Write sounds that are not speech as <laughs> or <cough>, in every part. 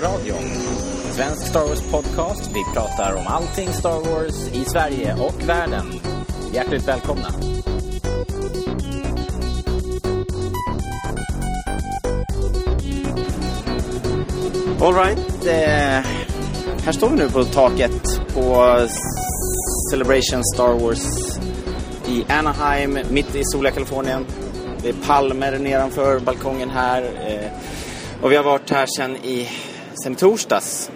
Rebellradion. Svensk Star Wars-podcast. Vi pratar om allting Star Wars i Sverige och världen. Hjärtligt välkomna. Alright, eh, här står vi nu på taket på Celebration Star Wars i Anaheim, mitt i soliga Kalifornien. Det är palmer nedanför balkongen här. Eh, och vi har varit här sedan i, sen torsdags.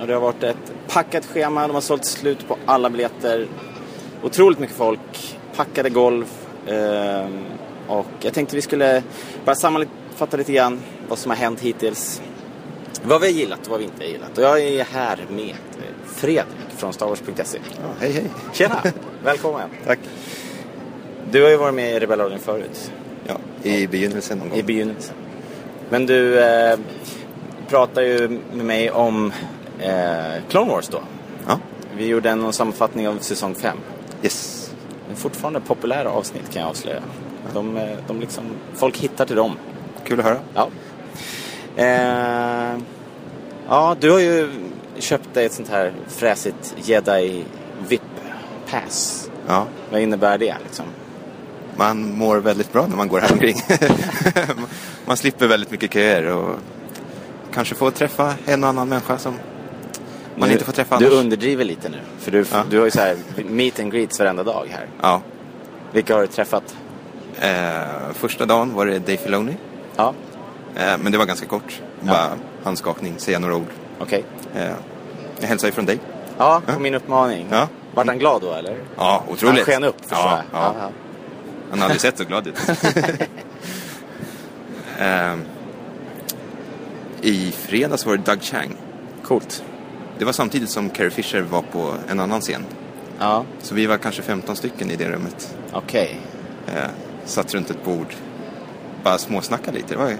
Och det har varit ett packat schema. De har sålt slut på alla biljetter. Otroligt mycket folk. Packade golv. Eh, och jag tänkte vi skulle bara sammanfatta lite grann vad som har hänt hittills. Vad vi har gillat och vad vi inte har gillat. Och jag är här med Fredrik från StarWars.se. Ja, hej hej. Tjena! <laughs> Välkommen. Tack. Du har ju varit med i Rebellradion förut. Ja, i begynnelsen någon gång. I begynnelsen. Men du eh, pratar ju med mig om eh, Clone Wars då. Ja, Vi gjorde en sammanfattning av säsong 5. yes. Det är fortfarande populära avsnitt kan jag avslöja. De, eh, de liksom, folk hittar till dem. Kul att höra. Ja. Eh, ja, du har ju köpt dig ett sånt här fräsigt Jedi VIP Pass. Ja, Vad innebär det liksom? man mår väldigt bra när man går här omkring. <laughs> man slipper väldigt mycket köer och kanske får träffa en och annan människa som man Nu- inte får träffa Du annars. underdriver lite nu. För du, Ja. du har ju så här meet and greets varenda dag här. Ja. Vilka har du träffat? Eh, första dagen var det Dave Filoni. Ja, Eh, men det var ganska kort. Bara handskakning, säga några ord. okej. Eh, jag hälsar ju från dig. Ja, på Ja. min uppmaning. Ja. Vart han glad då eller? Ja, otroligt. Han sken upp förstår ja, jag. ja. Han har aldrig sett så glad ut. <laughs> I fredags var det Doug Chang. Coolt. Det var samtidigt som Carrie Fisher var på en annan scen. Ja, Så vi var kanske 15 stycken i det rummet. okej. Eh, satt runt ett bord. Bara småsnackade lite. Det var ju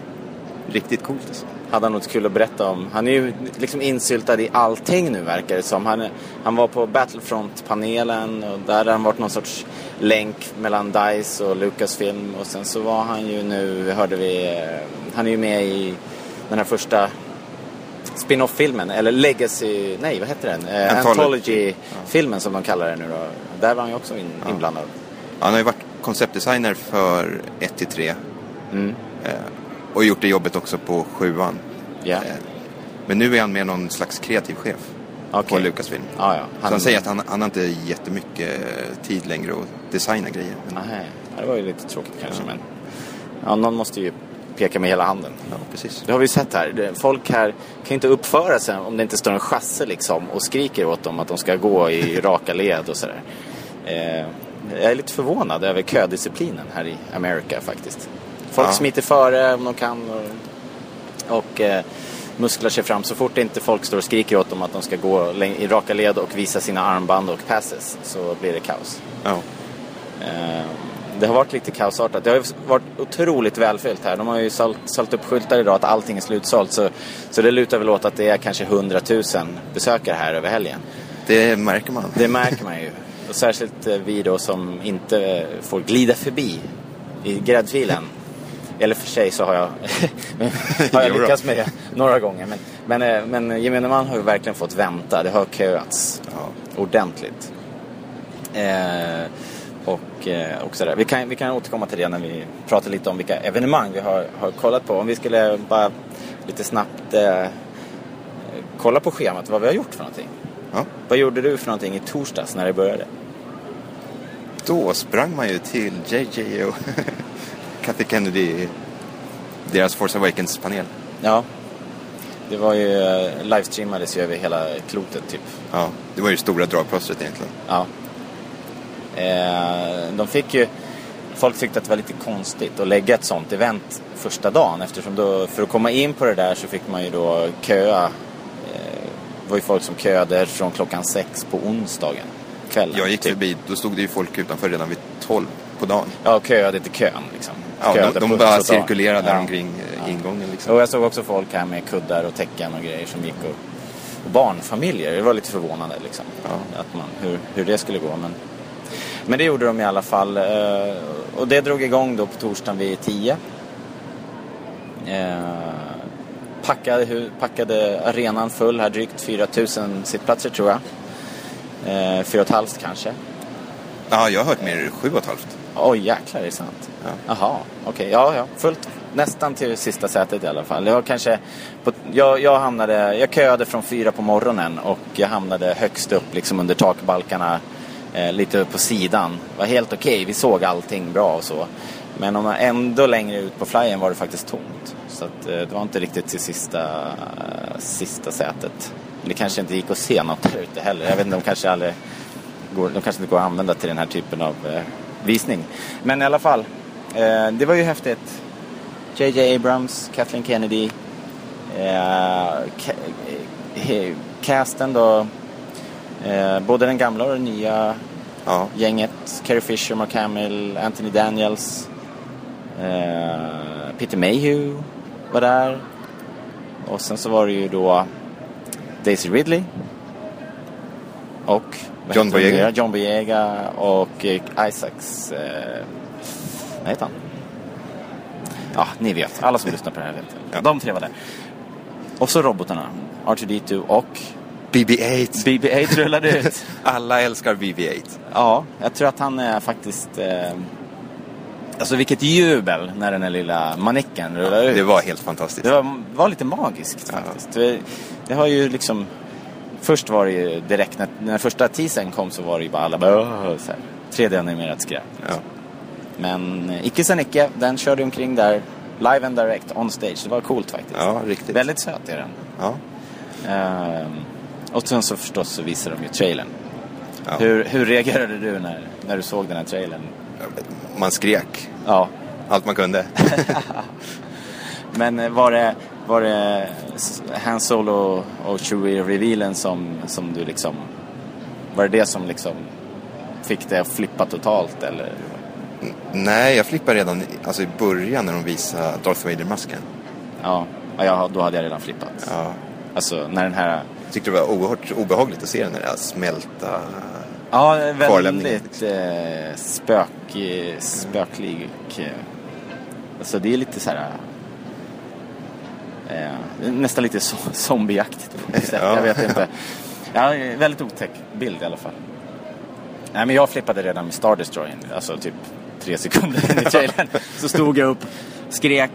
riktigt coolt. Alltså. Hade han något kul att berätta om? Han är ju liksom insyltad i allting nu verkar det som. Han, han var på Battlefront-panelen och där har han varit någon sorts länk mellan DICE och Lucasfilm. Och sen så var han ju nu, hörde vi, eh, han är ju med i den här första spin-off-filmen, eller Legacy, nej vad heter den? Eh, Anthology. Anthology-filmen som de kallar den nu då. Där var han ju också in, inblandad. Han har ju varit konceptdesigner för 1-3. Mm. Eh, och gjort det jobbet också på 7an. Ja, Eh, men nu är han med någon slags kreativ chef på okej. Lucasfilm. Ja, ja. Så han säger att han, han har inte jättemycket tid längre att designa grejer. Men, Nej, det var ju lite tråkigt kanske men... Ja, någon måste ju peka med hela handen. ja, precis. Det har vi sett här. Folk här kan inte uppföra sig om det inte står en chasse liksom och skriker åt dem att de ska gå i <laughs> raka led och sådär. Eh, jag är lite förvånad över ködisciplinen här i Amerika faktiskt. Folk Ja. smiter före om de kan och, och eh, musklar sig fram. Så fort inte folk står och skriker åt dem att de ska gå i raka led och visa sina armband och passes så blir det kaos. Ja. Eh, Det har varit lite kaosartat. Det har ju varit otroligt välfyllt här. De har ju salt, satt upp skyltar idag att allting är slutsålt. Så, så det lutar väl åt att det är kanske 100 000 besökare här över helgen. Det märker man. Det märker man ju. Och särskilt eh, vi då som inte får glida förbi i gräddfilen. Eller för sig så har jag, <laughs> har jag lyckats med det några gånger. Men, men, eh, men gemene man har ju verkligen fått vänta. Det har köats Ja. ordentligt. Eh, och, eh, och sådär. Vi, kan, vi kan återkomma till det när vi pratar lite om vilka evenemang vi har, har kollat på. Om vi skulle bara lite snabbt eh, kolla på schemat vad vi har gjort för någonting. Ja. Vad gjorde du för någonting i torsdags när det började? Då sprang man ju till JJ och <laughs> Kathy Kennedy, deras Force Awakens-panel. Ja, det var ju eh, livestreamades ju över hela klotet typ. Ja, det var ju stora dragplåstret egentligen. Ja. Eh, de fick ju... Folk tyckte att det var lite konstigt att lägga ett sånt event första dagen eftersom då, för att komma in på det där så fick man ju då köa. Eh, det var ju folk som köade från klockan sex på onsdagen. Kvällen. Jag gick typ. förbi, då stod det ju folk utanför redan vid 12 på dagen. Ja, köade till kön liksom. Ja, Köade de, de bara cirkulerade där Ja. omkring eh, ingången liksom. Och jag såg också folk här med kuddar och täcken och grejer som gick och, och barnfamiljer. Det var lite förvånande liksom. Ja. Att man, hur, hur det skulle gå. Men, men det gjorde de i alla fall. eh, Och det drog igång då på torsdagen vid 10. Eh, packade, packade arenan full här, drygt 4000 sittplatser tror jag. Eh, fyra och ett halvt kanske. Ja, jag har hört mer sju och ett halvt. Oj, jäklar, är det sant? Ja. Jaha, okej. Ja, ja. Fullt. Nästan till sista sätet i alla fall. Jag, kanske på, jag, jag, hamnade, jag köade från fyra på morgonen och jag hamnade högst upp liksom under takbalkarna. Eh, lite på sidan. Det var helt okej. Vi såg allting bra och så. Men om man ändå längre ut på flyen var det faktiskt tomt. Så att, eh, det var inte riktigt till sista, eh, sista sätet. Men det kanske inte gick att se något där ute heller. Jag vet inte, de kanske aldrig går, de kanske inte går att använda till den här typen av eh, visning. Men i alla fall, eh, det var ju häftigt. JJ Abrams, Kathleen Kennedy, eh, ca- eh, casten då, eh, både den gamla och den nya Ja. gänget. Carrie Fisher, Mark Hamill, Anthony Daniels, eh, Peter Mayhew var där. Och sen så var det ju då Daisy Ridley. Och John Boyega. John Boyega och eh, Isaacs... Eh, vad heter han? Ja, ni vet. Alla som lyssnar på det här vet. Ja. De tre var där. Och så robotarna. R2D2 och BB-8. BB-8 rullade ut. <laughs> Alla älskar BB-8. Ja, jag tror att han är faktiskt... Eh, alltså vilket jubel när den här lilla manicken rullade ut. Det var helt fantastiskt. Det var, var lite magiskt Ja. faktiskt. Det, det har ju liksom... Först var det ju direkt, när, när första teasern kom så var det ju bara alla bara "Åh", så här, 3D-animerat skräp. Ja. Men eh, icke sa icke, den körde omkring där live and direct on stage. Det var coolt faktiskt. ja, riktigt. Väldigt söt är den. Ja. Ehm, och sen så förstås så visade de ju trailern. Ja. Hur, hur reagerade du när, när du såg den här trailern? Man skrek Ja, allt man kunde. <laughs> men eh, var det, var det Han Solo och Chewie-revealen som, som du liksom... Var det det som liksom fick dig att flippa totalt eller? Nej, jag flippade redan alltså i början när de visade Darth Vader-masken. Ja, ja då hade jag redan flippat. Ja. Alltså när den här... Tyckte det var oerhört obehagligt att se den där smälta... Ja, väldigt eh, spök, spöklik. eh, Alltså det är lite så här... Eh, nästan lite så, zombieaktigt på något sätt. Ja. Jag vet inte. Ja, väldigt otäck bild i alla fall. Nej, men jag flippade redan med Star Destroyer, alltså typ tre sekunder in i trailern. <laughs> Så stod jag upp, skrek,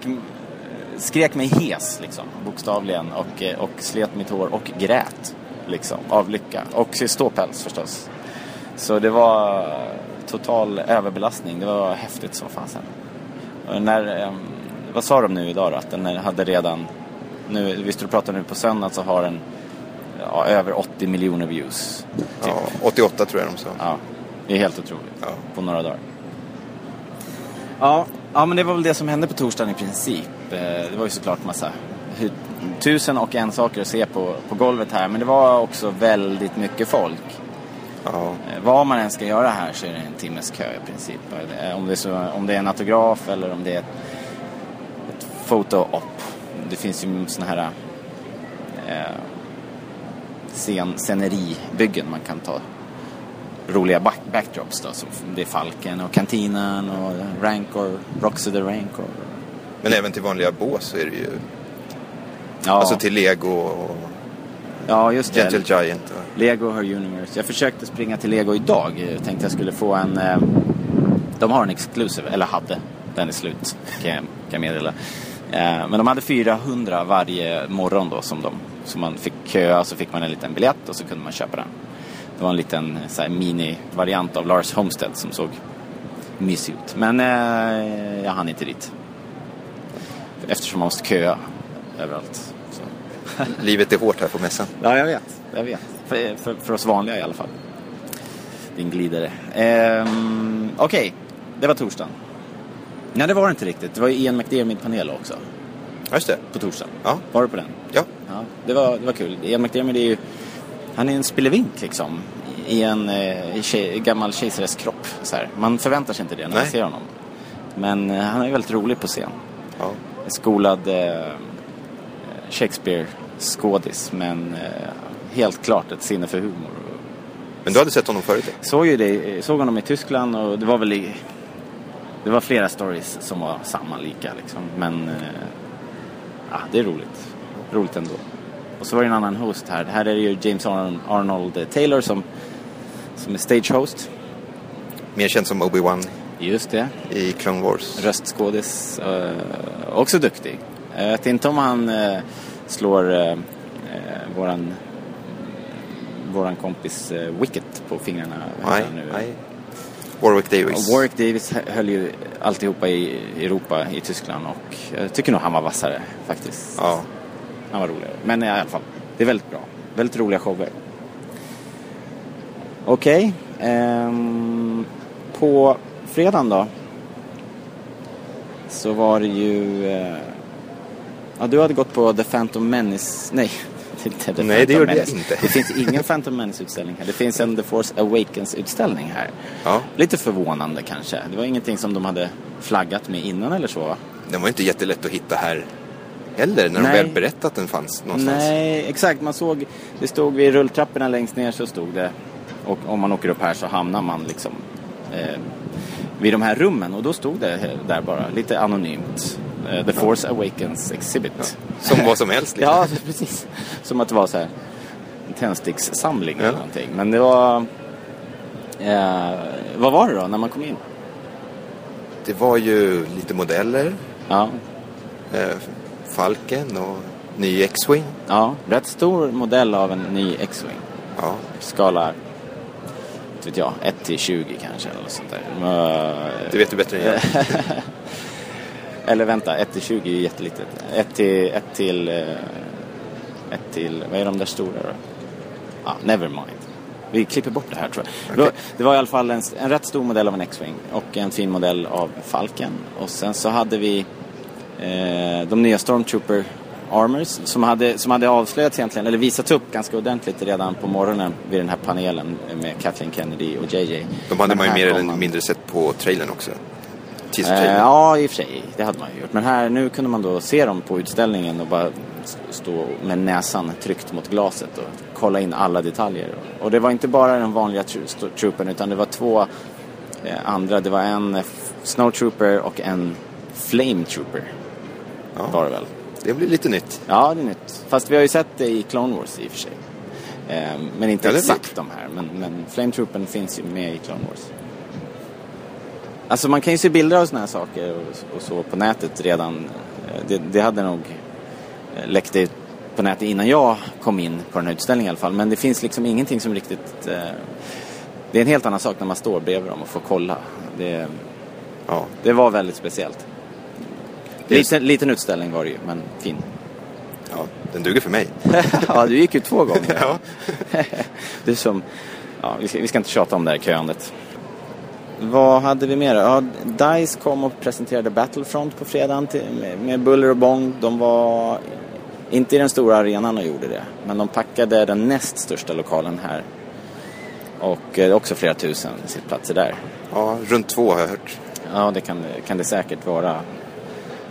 skrek mig hes liksom, bokstavligen och, eh, och slet mitt hår och grät liksom, av lycka. Och ståpäls förstås. Så det var total överbelastning. Det var häftigt som fasen. När, ehm, vad sa de nu idag då? Att den hade redan, nu, visst du pratar nu på söndag så har den ja, över 80 miljoner views. Typ. Ja, 88 tror jag de sa. Ja, det är helt otroligt. Ja. På några dagar. Ja, ja, men det var väl det som hände på torsdagen i princip. Eh, Det var ju såklart massa tusen och en saker att se på, på golvet här. Men det var också väldigt mycket folk. Ja. Eh, Vad man än ska göra här så är det en timmes kö i princip. Eh, Om det är, så, om det är en autograf eller om det är ett, ett photo-op. Det finns ju såna här eh, scen, sceneribyggen man kan ta roliga back, backdrops då. Som det är Falken och Kantinan och Rancor, Roxy the Rancor. Men även till vanliga bås så är det ju... Ja, Alltså till Lego och ja just det. Gentle Giant. Och... Lego Her Universe. Jag försökte springa till Lego idag. Jag tänkte jag skulle få en... Eh, de har en exclusive, eller hade. Den är slut, kan jag, kan jag meddela. Eh, men de hade 400 varje morgon då som, de, som man fick köa. Så fick man en liten biljett och så kunde man köpa den. Det var en liten så här, mini-variant av Lars Homestead som såg mysig ut. Men eh, jag hann inte dit. Eftersom man måste köa överallt. Så. <laughs> Livet är hårt här på mässan. Ja, jag vet. Jag vet. För, för, för oss vanliga i alla fall. Din glidare. Ehm, Okej, det var torsdagen. Nej, det var det inte riktigt. Det var ju Ian McDiarmid-panel också Ja, just det. på torsdagen. Ja. Var du på den? Ja. Ja, det var, det var kul. Ian McDiarmid är ju... Han är en spelevink liksom. I en eh, tjej, gammal kejsares kropp. Så här. Man förväntar sig inte det när man Nej. ser honom. Men eh, han är väldigt rolig på scen. ja. Skolad eh, Shakespeare-skådis men eh, helt klart ett sinne för humor. Men du hade sett honom förut? Såg ju det, såg honom i Tyskland och det var väl i, det var flera stories som var samma lika liksom. Men eh, ja, det är roligt. roligt ändå. Och så var det en annan host här. Här är det ju James Arn- Arnold Taylor som, som är stage host. Mer känd som Obi-Wan Just det. i Clone Wars. Röstskådis. Eh, också duktig. Jag vet inte om han eh, slår eh, våran, våran kompis Wicket på fingrarna. Nej, nej. Warwick Davis. Warwick Davis hö- höll ju alltihopa i Europa, i Tyskland och jag tycker nog han var vassare faktiskt. Ja. Han var roligare. Men i alla fall, det är väldigt bra. Väldigt roliga shower. Okej. ehm, på fredagen då. Så var det ju... eh, ja, du hade gått på The Phantom Menace. Nej, <laughs> inte The Nej, det gjorde jag Menace. inte. Det finns ingen Phantom Menace-utställning här. Det finns en The Force Awakens-utställning här. Ja. Lite förvånande kanske. Det var ingenting som de hade flaggat med innan eller så va? Den var inte jättelätt att hitta här heller när de Nej. väl berättat att den fanns någonstans. Nej, exakt. Man såg, det stod vid rulltrapporna längst ner så stod det. Och om man åker upp här så hamnar man liksom eh, vid de här rummen. Och då stod det där bara, lite anonymt. Eh, The Force Awakens Exhibit. Som vad som helst. Liksom. <laughs> Ja, precis. Som att det var så här en tändstickssamling Ja. eller någonting. Men det var... Eh, vad var det då när man kom in? Det var ju lite modeller. Ja, Eh, Falken och ny X-Wing. ja, rätt stor modell av en ny X-Wing. Ja. skala, inte vet jag, 1 till 20 kanske eller sånt där. Men, Det vet du bättre än jag. <laughs> Eller vänta, 1 till 20 är ju jättelitet. 1 till, 1 till, eh, 1 till, vad är de där stora då? Ja, never mind. Vi klipper bort det här tror jag. Det, var, det var i alla fall en, en rätt stor modell av en X-Wing och en fin modell av Falken. Och sen så hade vi eh, de nya Stormtrooper Armors som hade, som hade avslöjats egentligen, eller visats upp ganska ordentligt redan på morgonen vid den här panelen med Kathleen Kennedy och JJ. De hade man ju mer eller mindre sett på trailern också. Eh, ja, i och för sig. Det hade man ju gjort. Men här, nu kunde man då se dem på utställningen och bara stå med näsan tryckt mot glaset och kolla in alla detaljer. Och det var inte bara den vanliga tro- sto- troopern utan det var två eh, andra. Det var en snowtrooper och en flame trooper. Ja. Var det väl? Det blir lite nytt. Ja, det är nytt. Fast vi har ju sett det i Clone Wars i och för sig. Eh, men inte är exakt de här. Men, men Flame Troopern finns ju med i Clone Wars. Alltså man kan ju se bilder av såna här saker och, och så på nätet redan. Eh, Det, det hade nog eh, läckt ut på nätet innan jag kom in på den här utställningen i alla fall. Men det finns liksom ingenting som riktigt... Eh, det är en helt annan sak när man står bredvid dem och får kolla. Det, Ja. det var väldigt speciellt. Det är- Liten, liten utställning var det ju, men fin. ja, den duger för mig. <laughs> ja, du gick ju två gånger. Ja. <laughs> det är som... Ja, vi, ska, vi ska inte tjata om det här köandet. Vad hade vi mer? Ja, DICE kom och presenterade Battlefront på fredagen till, med, med buller och bång. De var inte i den stora arenan och gjorde det. Men de packade den näst största lokalen här. Och eh, också flera tusen sittplatser där. ja, runt två har jag hört. Ja, det kan, kan det säkert vara.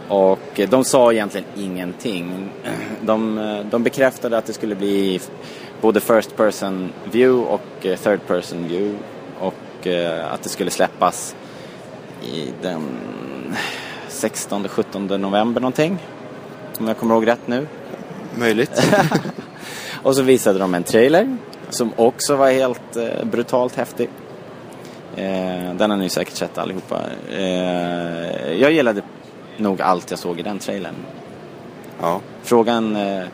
Och eh, de sa egentligen ingenting. <clears throat> De, eh, de bekräftade att det skulle bli både first person view och eh, third person view. Och att det skulle släppas i den 16-17 november någonting. Om jag kommer ihåg rätt nu. Möjligt. <laughs> Och så visade de en trailer som också var helt eh, brutalt häftig. Eh, den har ni säkert sett allihopa. Eh, jag gillade nog allt jag såg i den trailern. Ja. Frågan... Eh,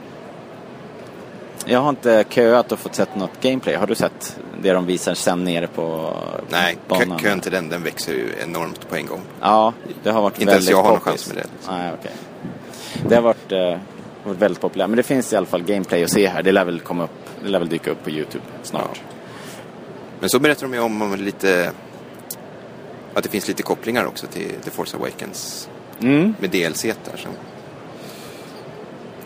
jag har inte köat och fått sett något gameplay. Har du sett det de visar sen nere på Nej, banan? kö- kön till den, den växer ju enormt på en gång. Ja, det har varit Inte ens väldigt jag har någon chans med det. Nej, okej. Det har varit, eh, varit väldigt populärt. Men det finns i alla fall gameplay att se här. Det lär väl komma upp. Det lär väl dyka upp på YouTube snart. Men så berättar de ju om, om lite... Att det finns lite kopplingar också till The Force Awakens. Mm, Med DLC där. Så.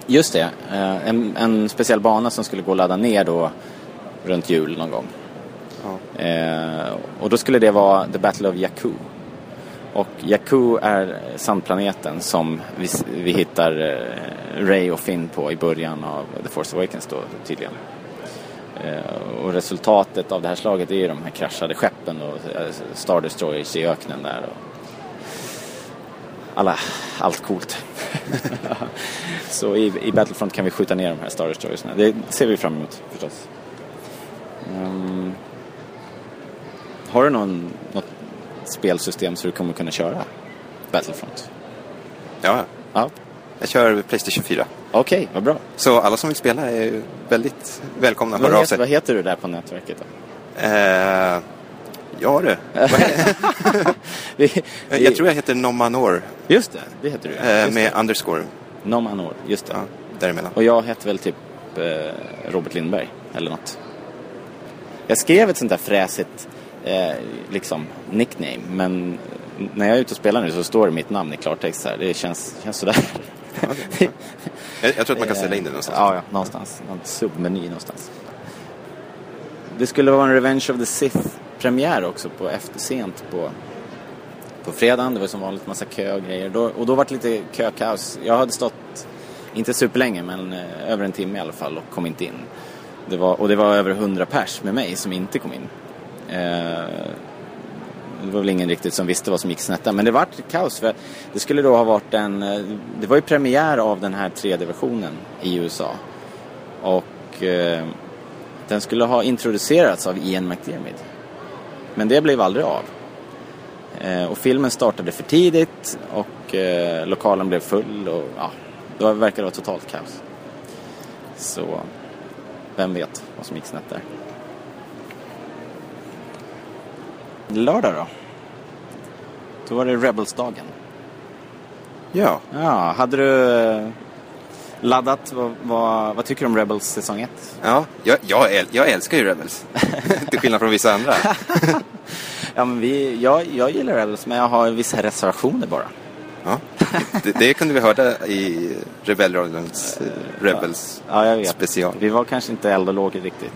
just det. Eh, en, en speciell bana som skulle gå att ladda ner då runt jul någon gång. Ja. Eh, och då skulle det vara The Battle of Jakku. Och Jakku är sandplaneten som vi, vi hittar eh, Ray och Finn på i början av The Force Awakens då tydligen. Eh, och resultatet av det här slaget är ju de här kraschade skeppen och eh, Star Destroyers i öknen där. Och alla, allt coolt. <laughs> Så i, i Battlefront kan vi skjuta ner de här Star Destroyersna. Det ser vi fram emot förstås. Um, har du någon, något spelsystem så du kommer kunna köra Battlefront? Ja, Ja, jag kör Playstation 4. okej, vad bra. Så alla som vill spela är väldigt välkomna att Vad höra av heter, sig. vad heter du där på nätverket då? Eh, ja du. <laughs> Vi, jag tror jag heter Nomanor Just det, det heter du. eh, med det. underscore. Nomanor, just det. Ja, däremellan. Och jag heter väl typ eh, Robert Lindberg eller något. Jag skrev ett sånt där fräsigt eh, liksom nickname men när jag är ute och spelar nu så står det mitt namn i klartext här. Det känns, känns sådär. Jag, jag tror att man kan ställa in det någonstans. Ja, ja, någonstans. Någon submeny någonstans. Det skulle vara en Revenge of the premiär också på eftersent på, på fredagen. Det var som vanligt massa kö och grejer. Då, och då var det lite kökaos. Jag hade stått, inte superlänge, men eh, över en timme i alla fall och kom inte in. Det var, och det var över 100 pers med mig som inte kom in. Eh, det var väl ingen riktigt som visste vad som gick snett där. Men det var kaos. För det skulle då ha varit en... Eh, det var ju premiär av den här 3D-versionen i USA. Och eh, den skulle ha introducerats av Ian McDiarmid. Men det blev aldrig av. Eh, och filmen startade för tidigt och eh, lokalen blev full och ja, det verkar vara totalt kaos. Så vem vet vad som gick snett där. Lördag då? Då var det Rebels-dagen. Ja. Ja, hade du laddat? Vad, vad, vad tycker du om Rebels säsong 1? Ja, jag, jag, äl- jag älskar ju Rebels. <laughs> Till skillnad från vissa andra. Ja, men vi, jag, jag gillar Rebels, men jag har vissa reservationer bara. Ja. Det, det kunde vi höra i Rebellradions eh, Rebels Ja, jag vet. special. Vi var kanske inte eld och lågor riktigt.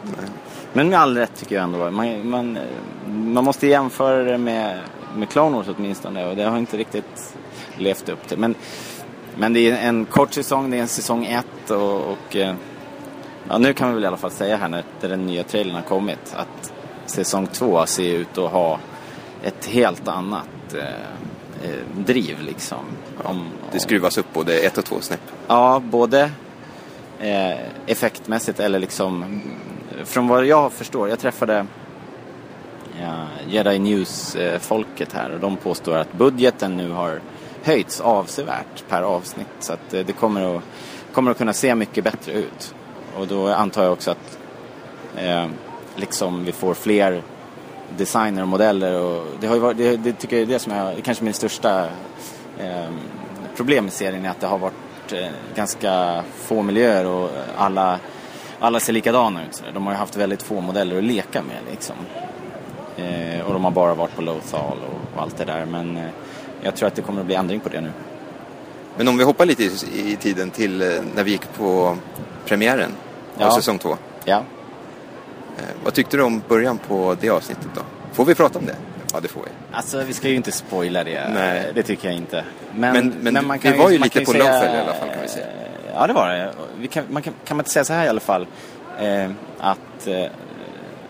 Men med all rätt tycker jag ändå. Man, man, man måste jämföra det med, med Clone Wars åtminstone och det har inte riktigt levt upp till. Men, men det är en kort säsong, det är en säsong ett och, och eh, ja, nu kan vi väl i alla fall säga här när den nya trailern har kommit att säsong två ser ut att ha ett helt annat eh, eh, driv liksom. Om, Det skruvas upp både ett och två snäpp. Ja, både eh, effektmässigt eller liksom från vad jag förstår. Jag träffade ja, Jedi News-folket här och de påstår att budgeten nu har höjts avsevärt per avsnitt. Så att eh, det kommer att, kommer att kunna se mycket bättre ut. Och då antar jag också att eh, liksom vi får fler designer och modeller. Och det, har ju varit, det, det tycker jag är det som är kanske min största eh, problem med serien är att det har varit eh, ganska få miljöer och alla, alla ser likadana ut. De har ju haft väldigt få modeller att leka med liksom. Eh, och de har bara varit på Lothal och, och allt det där. Men eh, jag tror att det kommer att bli ändring på det nu. Men om vi hoppar lite i, tiden till eh, när vi gick på premiären av Ja. säsong två. Ja, Eh, vad tyckte du om början på det avsnittet då? Får vi prata om det? Ja, det får vi. alltså vi ska ju inte spoila det. Nej. Det tycker jag inte. Men- men man det kan var ju man lite kan på säga- Lowfell i alla fall, kan vi säga. Ja, det var det. Vi kan, man kan, kan man inte säga så här i alla fall? Eh, att eh,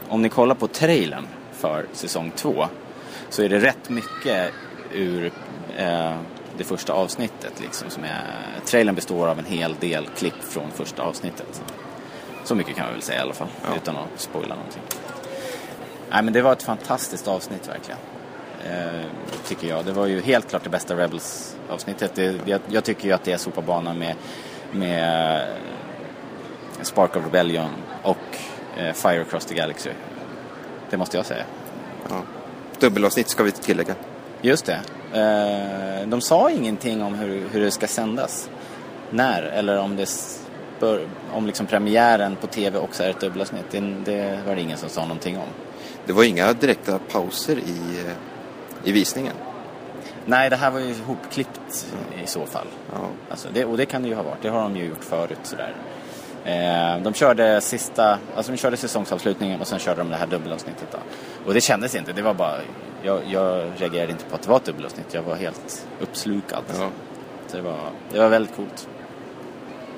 om ni kollar på trailern för säsong två så är det rätt mycket ur eh, det första avsnittet. Liksom, som är, trailern består av en hel del klipp från första avsnittet. Så mycket kan vi väl säga i alla fall, Ja. utan att spoila någonting. Nej, men det var ett fantastiskt avsnitt verkligen. Eh, tycker jag. Det var ju helt klart det bästa Rebels-avsnittet. Det, jag, jag tycker ju att det är sopabana med, med eh, Spark of Rebellion och eh, Fire Across the Galaxy. Det måste jag säga. Ja. Dubbelavsnitt ska vi tillägga. Just det. Eh, de sa ingenting om hur, hur det ska sändas. När, eller om det spör, om liksom premiären på tv också är ett dubbelavsnitt. Det, det var det ingen som sa någonting om. Det var inga direkta pauser i, eh, i visningen. Nej, det här var ju ihopklippt i så fall. Ja. Alltså det, och det kan det ju ha varit. Det har de ju gjort förut. Sådär. Eh, de körde sista, alltså de körde säsongsavslutningen och sen körde de det här dubbelavsnittet. Då. Och det kändes inte. Det var bara, jag, jag reagerade inte på att det var ett dubbelavsnitt. Jag var helt uppslukad. Ja. Så det var, det var väldigt coolt.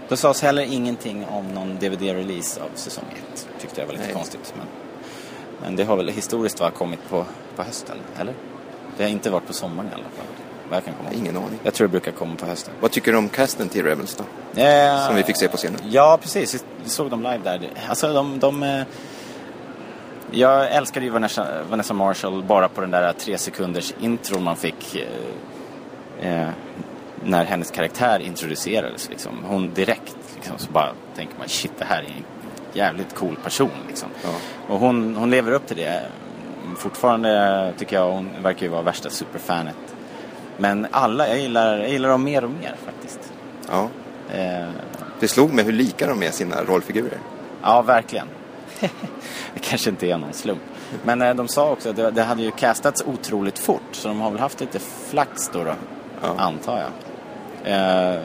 Det sades heller ingenting om någon DVD-release av säsong 1. Tyckte jag var lite Nej. konstigt. Men, men det har väl historiskt va, kommit på, på hösten, eller? Det har inte varit på sommaren i alla fall. vad jag kan komma. Ingen aning. Jag tror det brukar komma på hösten. Vad tycker du om casten till Rebels då? Eh, Som vi fick se på scenen. Ja, precis. Vi såg dem live där. Alltså, de... de eh, jag älskade ju Vanessa, Vanessa Marshall bara på den där tre sekunders intro man fick eh, eh, när hennes karaktär introducerades. Liksom. Hon direkt liksom, så bara tänker man shit, det här är en jävligt cool person. Liksom. Ja. Och hon, hon lever upp till det. Fortfarande tycker jag hon verkar ju vara värsta superfanet. Men alla, jag gillar, jag gillar dem mer och mer faktiskt. Ja. Eh, Det slog mig hur lika de är sina rollfigurer. Ja, verkligen. <laughs> det kanske inte är någon slump. Men eh, de sa också att det, hade ju castats otroligt fort. Så de har väl haft lite flax då, då Ja. antar jag. Eh,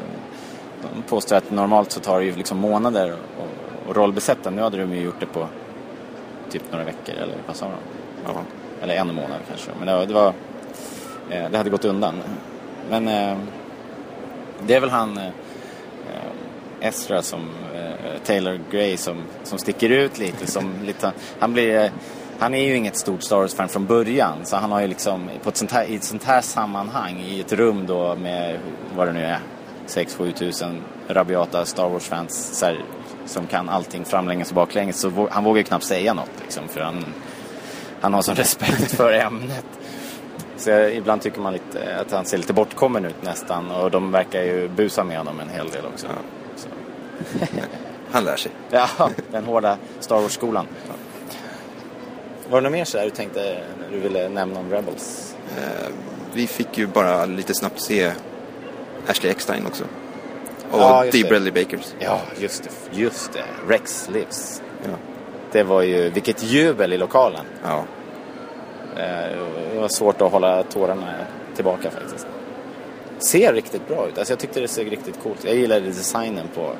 de påstår att normalt så tar det ju liksom månader att- rollbesätta. Nu hade de ju gjort det på typ några veckor eller vad sa de? Ja. Eller en månad kanske. Men det var, det, hade gått undan. Men det är väl han Ezra som eh, Taylor Gray som, som sticker ut lite. Som lite han, blir, eh, han är ju inget stort Star Wars-fan från början. Så han har ju liksom på ett sånt här, i ett sånt här sammanhang i ett rum då med vad det nu är 6-7 tusen rabiata Star Wars-fans så här, som kan allting framlänges och baklänges. Så vå- han vågar ju knappt säga något liksom. För han, han har sån <laughs> respekt för ämnet. Så ibland tycker man lite att han ser lite bortkommen ut nästan. Och de verkar ju busa med honom en hel del också. Ja. Han lär sig. Ja, den hårda Star Wars-skolan. Var det något mer så här du tänkte du ville nämna om Rebels? Eh, vi fick ju bara lite snabbt se Ashley Eckstein också. Och Ja, Dee. Bradley Bakers. Ja, just det. Just det. Rex Lives. Ja. Det var ju, vilket jubel i lokalen. ja. Eh, Det var svårt att hålla tårarna tillbaka faktiskt. Ser riktigt bra ut. Alltså jag tyckte det såg riktigt coolt Jag gillade designen på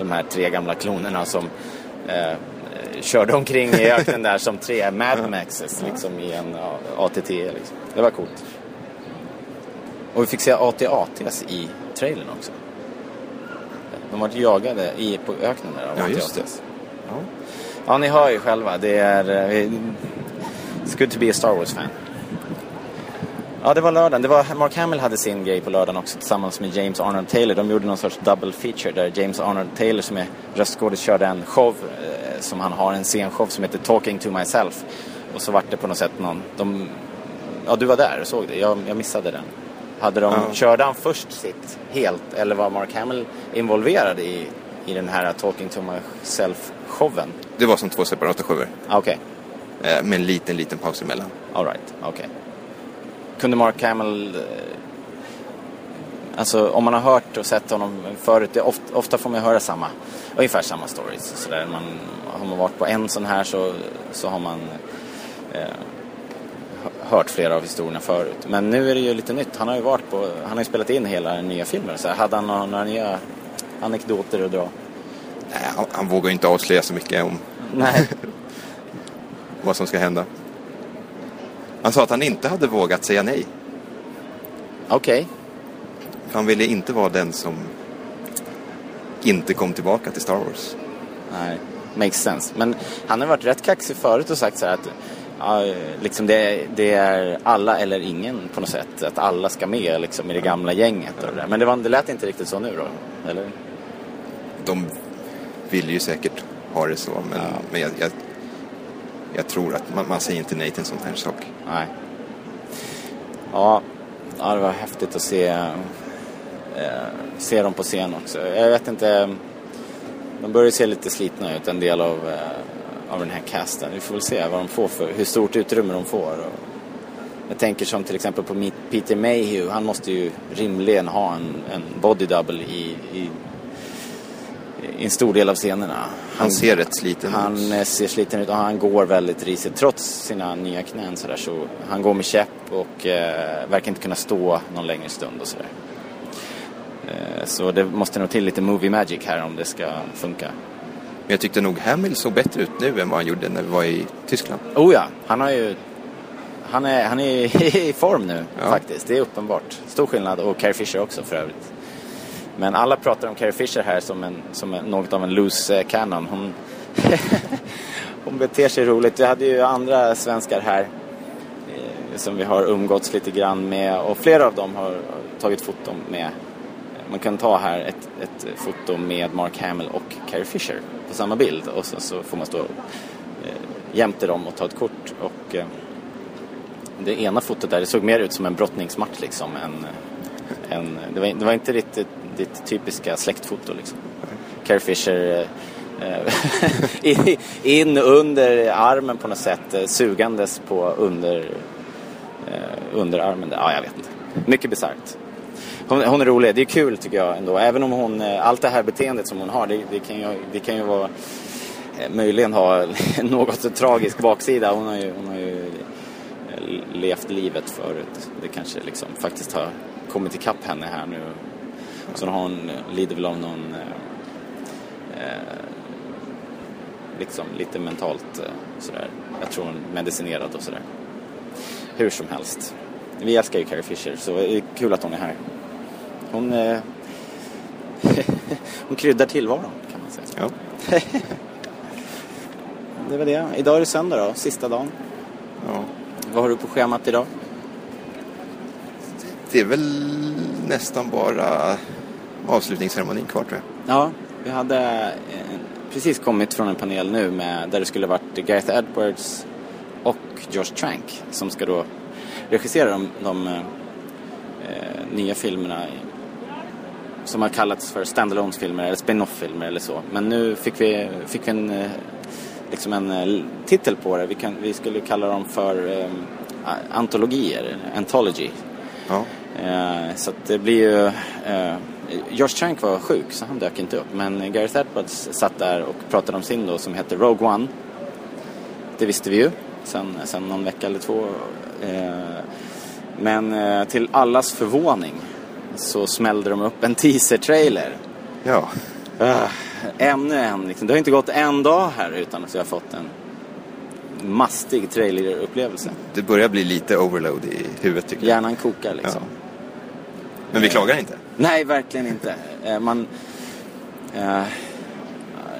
de här tre gamla klonerna som eh, körde omkring i öknen där som tre Mad Maxes liksom i en ATT. Liksom. Det var coolt. Och vi fick se AT-ATs i trailern också. De var jagade i, på öknen där av Ja, just det. Ja. Ja, ni hör ju själva. Det är... eh, It's good to be a Star Wars-fan. Ja, det var lördagen. Det var, Mark Hamill hade sin grej på lördagen också tillsammans med James Arnold Taylor. De gjorde någon sorts double feature där James Arnold Taylor som är röstskådis körde en show eh, som han har, en scenshow som heter Talking to myself. Och så vart det på något sätt någon... De, ja, du var där och såg det. Jag, jag missade den. Hade de, Ja. Körde han först sitt helt eller var Mark Hamill involverad i, i den här Talking to myself-showen? Det var som två separata shower. Ah, Okej. Eh, med en liten, liten paus emellan. All right, okej. Kunde Mark Hamill... eh, Alltså om man har hört och sett honom förut, ofta, ofta får man höra samma, ungefär samma stories. Så där man, har man varit på en sån här så, så har man eh, hö- hört flera av historierna förut. Men nu är det ju lite nytt. Han har ju varit på, han har spelat in hela den nya filmen. Så hade han några, några nya anekdoter att dra? Nej, han, han vågar ju inte avslöja så mycket om Nej. <laughs> vad som ska hända. Han sa att han inte hade vågat säga nej. Okej. För han ville inte vara den som inte kom tillbaka till Star Wars. Nej, makes sense. Men han har varit rätt kaxig förut och sagt så här att ja, liksom det, det är alla eller ingen på något sätt. Att alla ska med liksom, i det gamla gänget. Och det där. Men det, var, det lät inte riktigt så nu då? Eller? De vill ju säkert ha det så, men, men jag, jag, jag tror att man, man säger inte nej till en sån här sak. Nej. Ja, ja det var häftigt att se, eh, se dem på scen också. Jag vet inte, de börjar se lite slitna ut, en del av, eh, av den här casten. Vi får väl se vad de får för, hur stort utrymme de får. Jag tänker som till exempel på Peter Mayhew, han måste ju rimligen ha en, en body double i, i, i en stor del av scenerna. Han ser rätt sliten Han ut. eh, ser sliten ut och han går väldigt risigt trots sina nya knän sådär så han går med käpp och eh, verkar inte kunna stå någon längre stund och sådär. Eh, så det måste nog till lite movie magic här om det ska funka. Men jag tyckte nog Hamill såg bättre ut nu än vad han gjorde när vi var i Tyskland. Oh ja, han har ju han är, han är <laughs> i form nu Ja. faktiskt. Det är uppenbart. Stor skillnad och Carrie Fisher också för övrigt. Men alla pratar om Carrie Fisher här som, en, som en, något av en loose-cannon. Eh, hon, <laughs> hon beter sig roligt. Vi hade ju andra svenskar här. Eh, som vi har umgåtts lite grann med och flera av dem har tagit foton med. Man kan ta här ett, ett foto med Mark Hamill och Carrie Fisher på samma bild och så, så får man stå eh, jämte dem och ta ett kort. Och, eh, det ena fotot där, det såg mer ut som en brottningsmatch liksom. Än, än, det, var, det var inte riktigt ditt typiska släktfoto liksom. Carrie Fisher eh, <laughs> in under armen på något sätt, eh, sugandes på under, eh, underarmen. Ja, jag vet inte. Mycket bisarrt. Hon, hon, är rolig, det är kul tycker jag ändå. Även om hon, eh, allt det här beteendet som hon har, det, det kan, ju, det kan ju vara möjligen ha <laughs> något tragisk baksida. Hon har ju, hon har ju levt livet förut. Det kanske liksom faktiskt har kommit ikapp henne här nu. Så hon lider väl av någon eh, liksom lite mentalt eh, sådär. Jag tror hon medicinerad och sådär. Hur som helst. Vi älskar ju Carrie Fisher så det är kul att hon är här. Hon, eh, <laughs> hon kryddar tillvaron kan man säga. Ja. <laughs> det var det. Idag är det söndag då, sista dagen. ja. Vad har du på schemat idag? Det är väl nästan bara avslutningsceremonin kvar tror jag. Ja, vi hade eh, precis kommit från en panel nu med, där det skulle varit Gareth Edwards och Josh Trank som ska då regissera de, de eh, nya filmerna som har kallats för standalone-filmer eller spin-off-filmer eller så. Men nu fick vi, fick vi en, eh, liksom en eh, titel på det. Vi, kan, vi skulle kalla dem för eh, antologier, anthology. Ja. Eh, så det blir ju... Eh, Josh Trank var sjuk så han dök inte upp. Men Gareth Edwards satt där och pratade om sin då som heter Rogue One. Det visste vi ju sen, sen någon vecka eller två. Eh, men eh, till allas förvåning så smällde de upp en teaser-trailer. Ja. Uh, ännu en. Liksom. Det har inte gått en dag här utan att jag har fått en mastig trailerupplevelse. Det börjar bli lite overload i huvudet tycker jag. Hjärnan kokar liksom. Ja. Men vi klagar inte. Nej, verkligen inte. Eh, man, eh,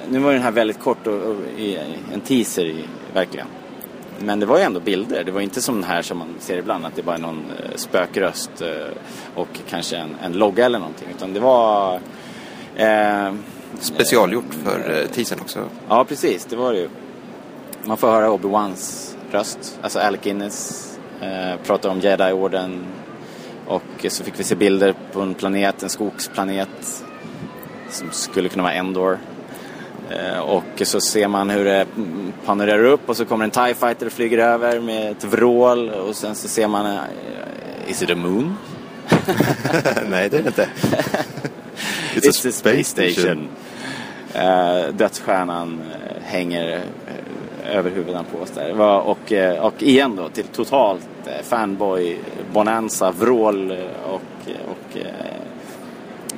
nu var den här väldigt kort och, och i, en teaser i, verkligen. Men det var ju ändå bilder. Det var inte som den här som man ser ibland att det bara är någon eh, spökröst eh, och kanske en, en logga eller någonting. Utan det var... Eh, Specialgjort för teasern också. Ja, precis. Det var det ju. Man får höra Obi-Wans röst. Alltså Alec Guinness eh, pratar om Jedi-orden. Och så fick vi se bilder på en planet, en skogsplanet. Som skulle kunna vara Endor. Eh, och så ser man hur det panorerar upp och så kommer en TIE fighter och flyger över med ett vrål. Och sen så ser man, eh, is it a moon? <laughs> Nej, det är det inte. <laughs> It's, a space station. Uh, dödsstjärnan uh, hänger över huvudena på oss där. Och, uh, och igen då till totalt uh, fanboy, bonanza, vrål och, och uh,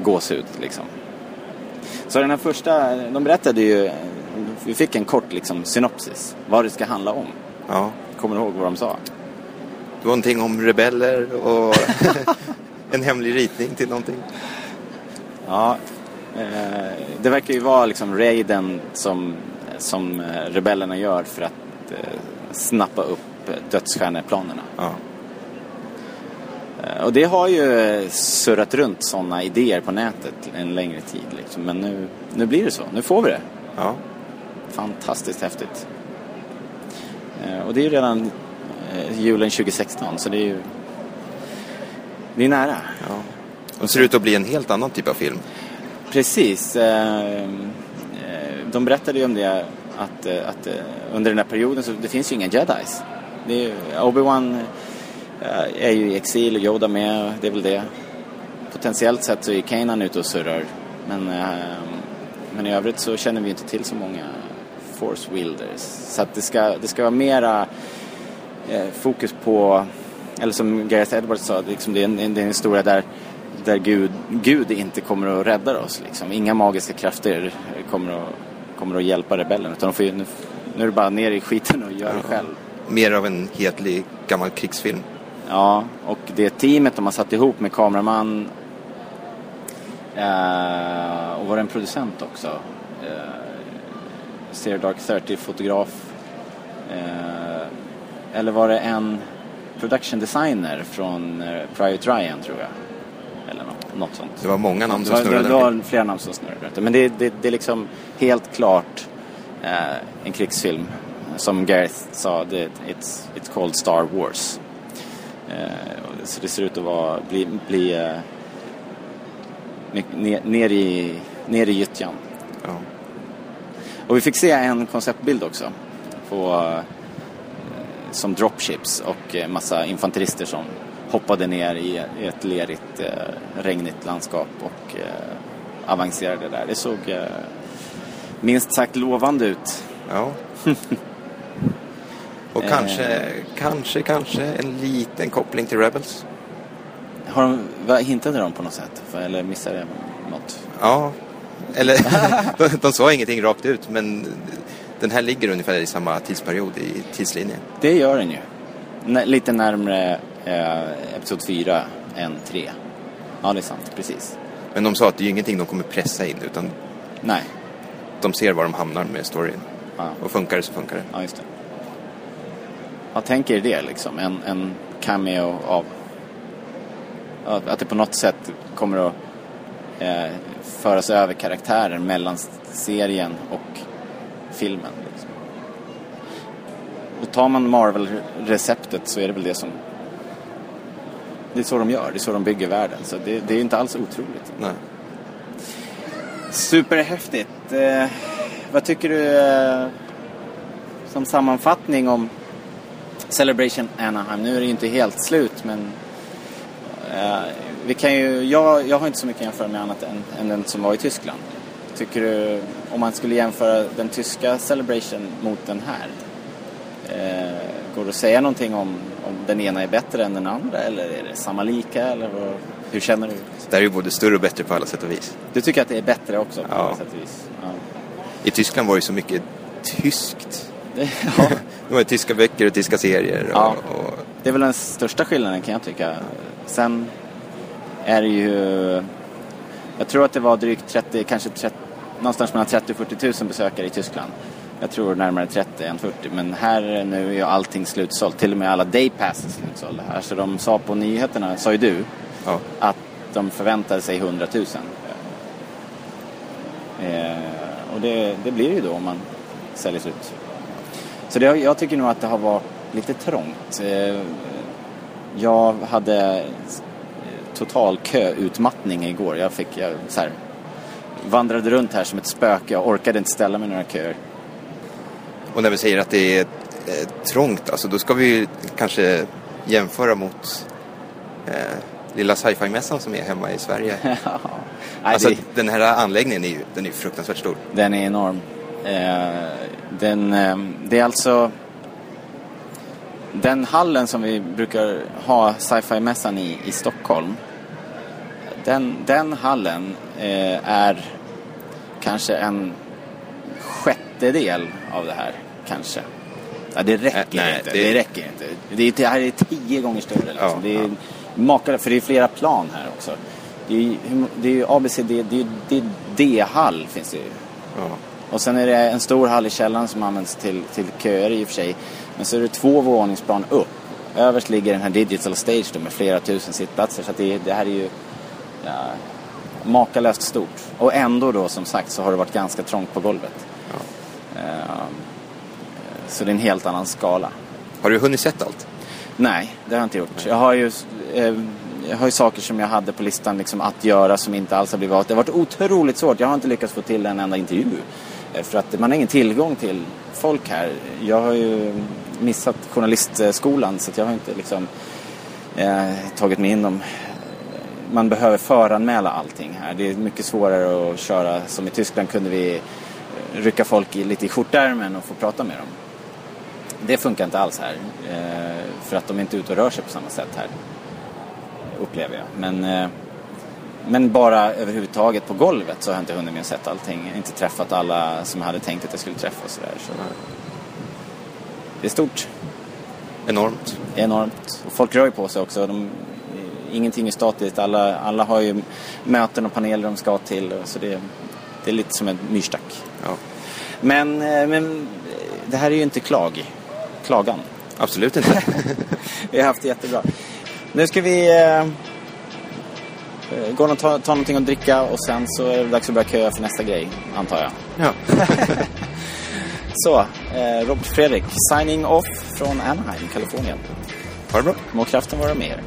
gåshud liksom. Så den här första, de berättade ju, vi fick en kort liksom synopsis, vad det ska handla om. Ja. Kommer du ihåg vad de sa? Det var någonting om rebeller och <laughs> en hemlig ritning till någonting. Ja, eh, det verkar ju vara liksom raiden som, som eh, rebellerna gör för att eh, snappa upp eh, dödsstjärneplanerna. Ja. Och det har ju surrat runt sådana idéer på nätet en längre tid. Liksom. Men nu, nu blir det så. Nu får vi det. ja. Fantastiskt häftigt. Och det är ju redan julen 2016 så det är ju det är nära. ja. Det ser ut att bli en helt annan typ av film. Precis. De berättade ju om det att, eh, att eh, under den här perioden så det finns ju inga jedis. Det är Obi-Wan eh, är ju i exil och Yoda med, det är väl det. Potentiellt sett så är Kanan ute och surrar. Men, men i övrigt så känner vi inte till så många Force Wielders. Så att det ska, det ska vara mera fokus på, eller som Gareth Edwards sa, liksom det, är en, det är en historia där, där Gud, Gud inte kommer att rädda oss. Liksom. Inga magiska krafter kommer att, kommer att hjälpa rebellen. Utan de får, ju- nu, nu är det bara ner i skiten och gör det själv. Mer av en hedlig gammal krigsfilm. Ja, och det teamet de har satt ihop med kameraman eh, och var det en producent också. Eh, Zero Dark 30-fotograf. Eh, eller var det en production designer från eh, Private Ryan tror jag. Något, sånt. Det var många namn som var, det, snurrade. det var flera namn som snurrade. Men det, det, det är liksom helt klart eh, en krigsfilm. Som Gareth sa, det, it's, it's called Star Wars. Eh, så det ser ut att vara, bli, bli eh, ner, ner, i, ner i gyttjan. Ja. Och vi fick se en konceptbild också. På, eh, som dropships och eh, massa infanterister som hoppade ner i ett lerigt, eh, regnigt landskap och eh, avancerade där. Det såg eh, minst sagt lovande ut. ja. <laughs> Och kanske, kanske, kanske en liten koppling till Rebels. Har de, vad, hintade de på något sätt? Eller missade jag något? Ja, eller <laughs> de, de sa ingenting rakt ut men den här ligger ungefär i samma tidsperiod i tidslinjen. Det gör den ju. N- lite närmre eh, Episod 4 än 3. Ja, det är sant. Precis. Men de sa att det är ju ingenting de kommer pressa in utan Nej. de ser var de hamnar med storyn. Ja. Och funkar det så funkar det. Ja, just det. Jag tänker det liksom. En, en cameo av... Att det på något sätt kommer att eh, föras över karaktärer mellan serien och filmen. Liksom. Och tar man Marvel-receptet så är det väl det som... Det är så de gör, det är så de bygger världen. Så det, det är inte alls otroligt. Nej. Superhäftigt. Eh, vad tycker du eh, som sammanfattning om Celebration Anaheim? Nu är det ju inte helt slut men eh, vi kan ju, jag, jag har inte så mycket att jämföra med annat än, än den som var i Tyskland. Tycker du, om man skulle jämföra den tyska Celebration mot den här, eh, går det att säga någonting om, om den ena är bättre än den andra eller är det samma lika eller vad, hur känner du? Det här är ju både större och bättre på alla sätt och vis. Du tycker att det är bättre också på Ja. alla sätt och vis? Ja. I Tyskland var det ju så mycket tyskt. Det, <laughs> ja, <laughs> Det var tyska böcker och tyska serier. Och, Ja. och, det är väl den största skillnaden kan jag tycka. Sen är det ju... Jag tror att det var drygt 30, kanske 30, någonstans mellan 30 och 40 000 besökare i Tyskland. Jag tror närmare 30 än 40. Men här nu är ju allting slutsålt. Till och med alla daypasses slutsålda här. Så de sa på nyheterna, sa ju du, ja. att de förväntade sig 100 000. Eh, och det, det blir ju då om man säljer slut. Så det, jag tycker nog att det har varit lite trångt. Eh, jag hade total köutmattning igår. Jag fick jag, så här, vandrade runt här som ett spöke. Jag orkade inte ställa mig i några köer. Och när vi säger att det är eh, trångt, alltså då ska vi ju kanske jämföra mot eh, lilla sci-fi-mässan som är hemma i Sverige. <laughs> Alltså det, den här anläggningen är ju, den är fruktansvärt stor. Den är enorm. Eh, den, eh, det är alltså den hallen som vi brukar ha sci-fi-mässan i, i Stockholm. Den, den hallen eh, är kanske en sjättedel av det här, kanske. Ja, det räcker Äh, nej, inte. det- Det... räcker inte. Det, är, det här är tio gånger större. Liksom. Ja, det är ja. makalöst, för det är flera plan här också. Det är, ju- det är ABCD, det är, D-hall finns det ju. Ja. Och sen är det en stor hall i källaren som används till, till köer i och för sig. Men så är det två våningsplan upp. Överst ligger den här Digital Stage då med flera tusen sittplatser. Så det, det här är ju ja, makalöst stort. Och ändå då som sagt så har det varit ganska trångt på golvet. Eh, så det är en helt annan skala. Har du hunnit sett allt? Nej, det har jag inte gjort. Jag har ju, eh, jag har ju saker som jag hade på listan liksom att göra som inte alls har blivit av. Det har varit otroligt svårt. Jag har inte lyckats få till en enda intervju. Eh, För att man har ingen tillgång till folk här. Jag har ju missat journalistskolan så jag har inte liksom eh, tagit mig in dem. Man behöver föranmäla allting här. Det är mycket svårare att köra. Som i Tyskland kunde vi rycka folk i, lite i skjortärmen och få prata med dem. Det funkar inte alls här. Eh, för att de är inte ute och rör sig på samma sätt här. Upplever jag. Men, eh, men bara överhuvudtaget på golvet så har jag inte hunnit med att sett allting. Inte träffat alla som jag hade tänkt att jag skulle träffa och sådär. Så det är stort. Enormt. Enormt. Och folk rör ju på sig också. De, ingenting är statiskt. Alla, alla har ju möten och paneler de ska till. Så det, det är lite som en myrstack. Ja. Men, eh, men eh, det här är ju inte klag, klagan. Absolut inte. <laughs> vi har haft det jättebra. Nu ska vi eh, gå och ta, ta någonting att dricka och sen så är det dags att börja köa för nästa grej, antar jag. Ja. <laughs> så, eh, Robert Fredrik, signing off från Anaheim, Kalifornien. Ha det bra. Må kraften vara med er.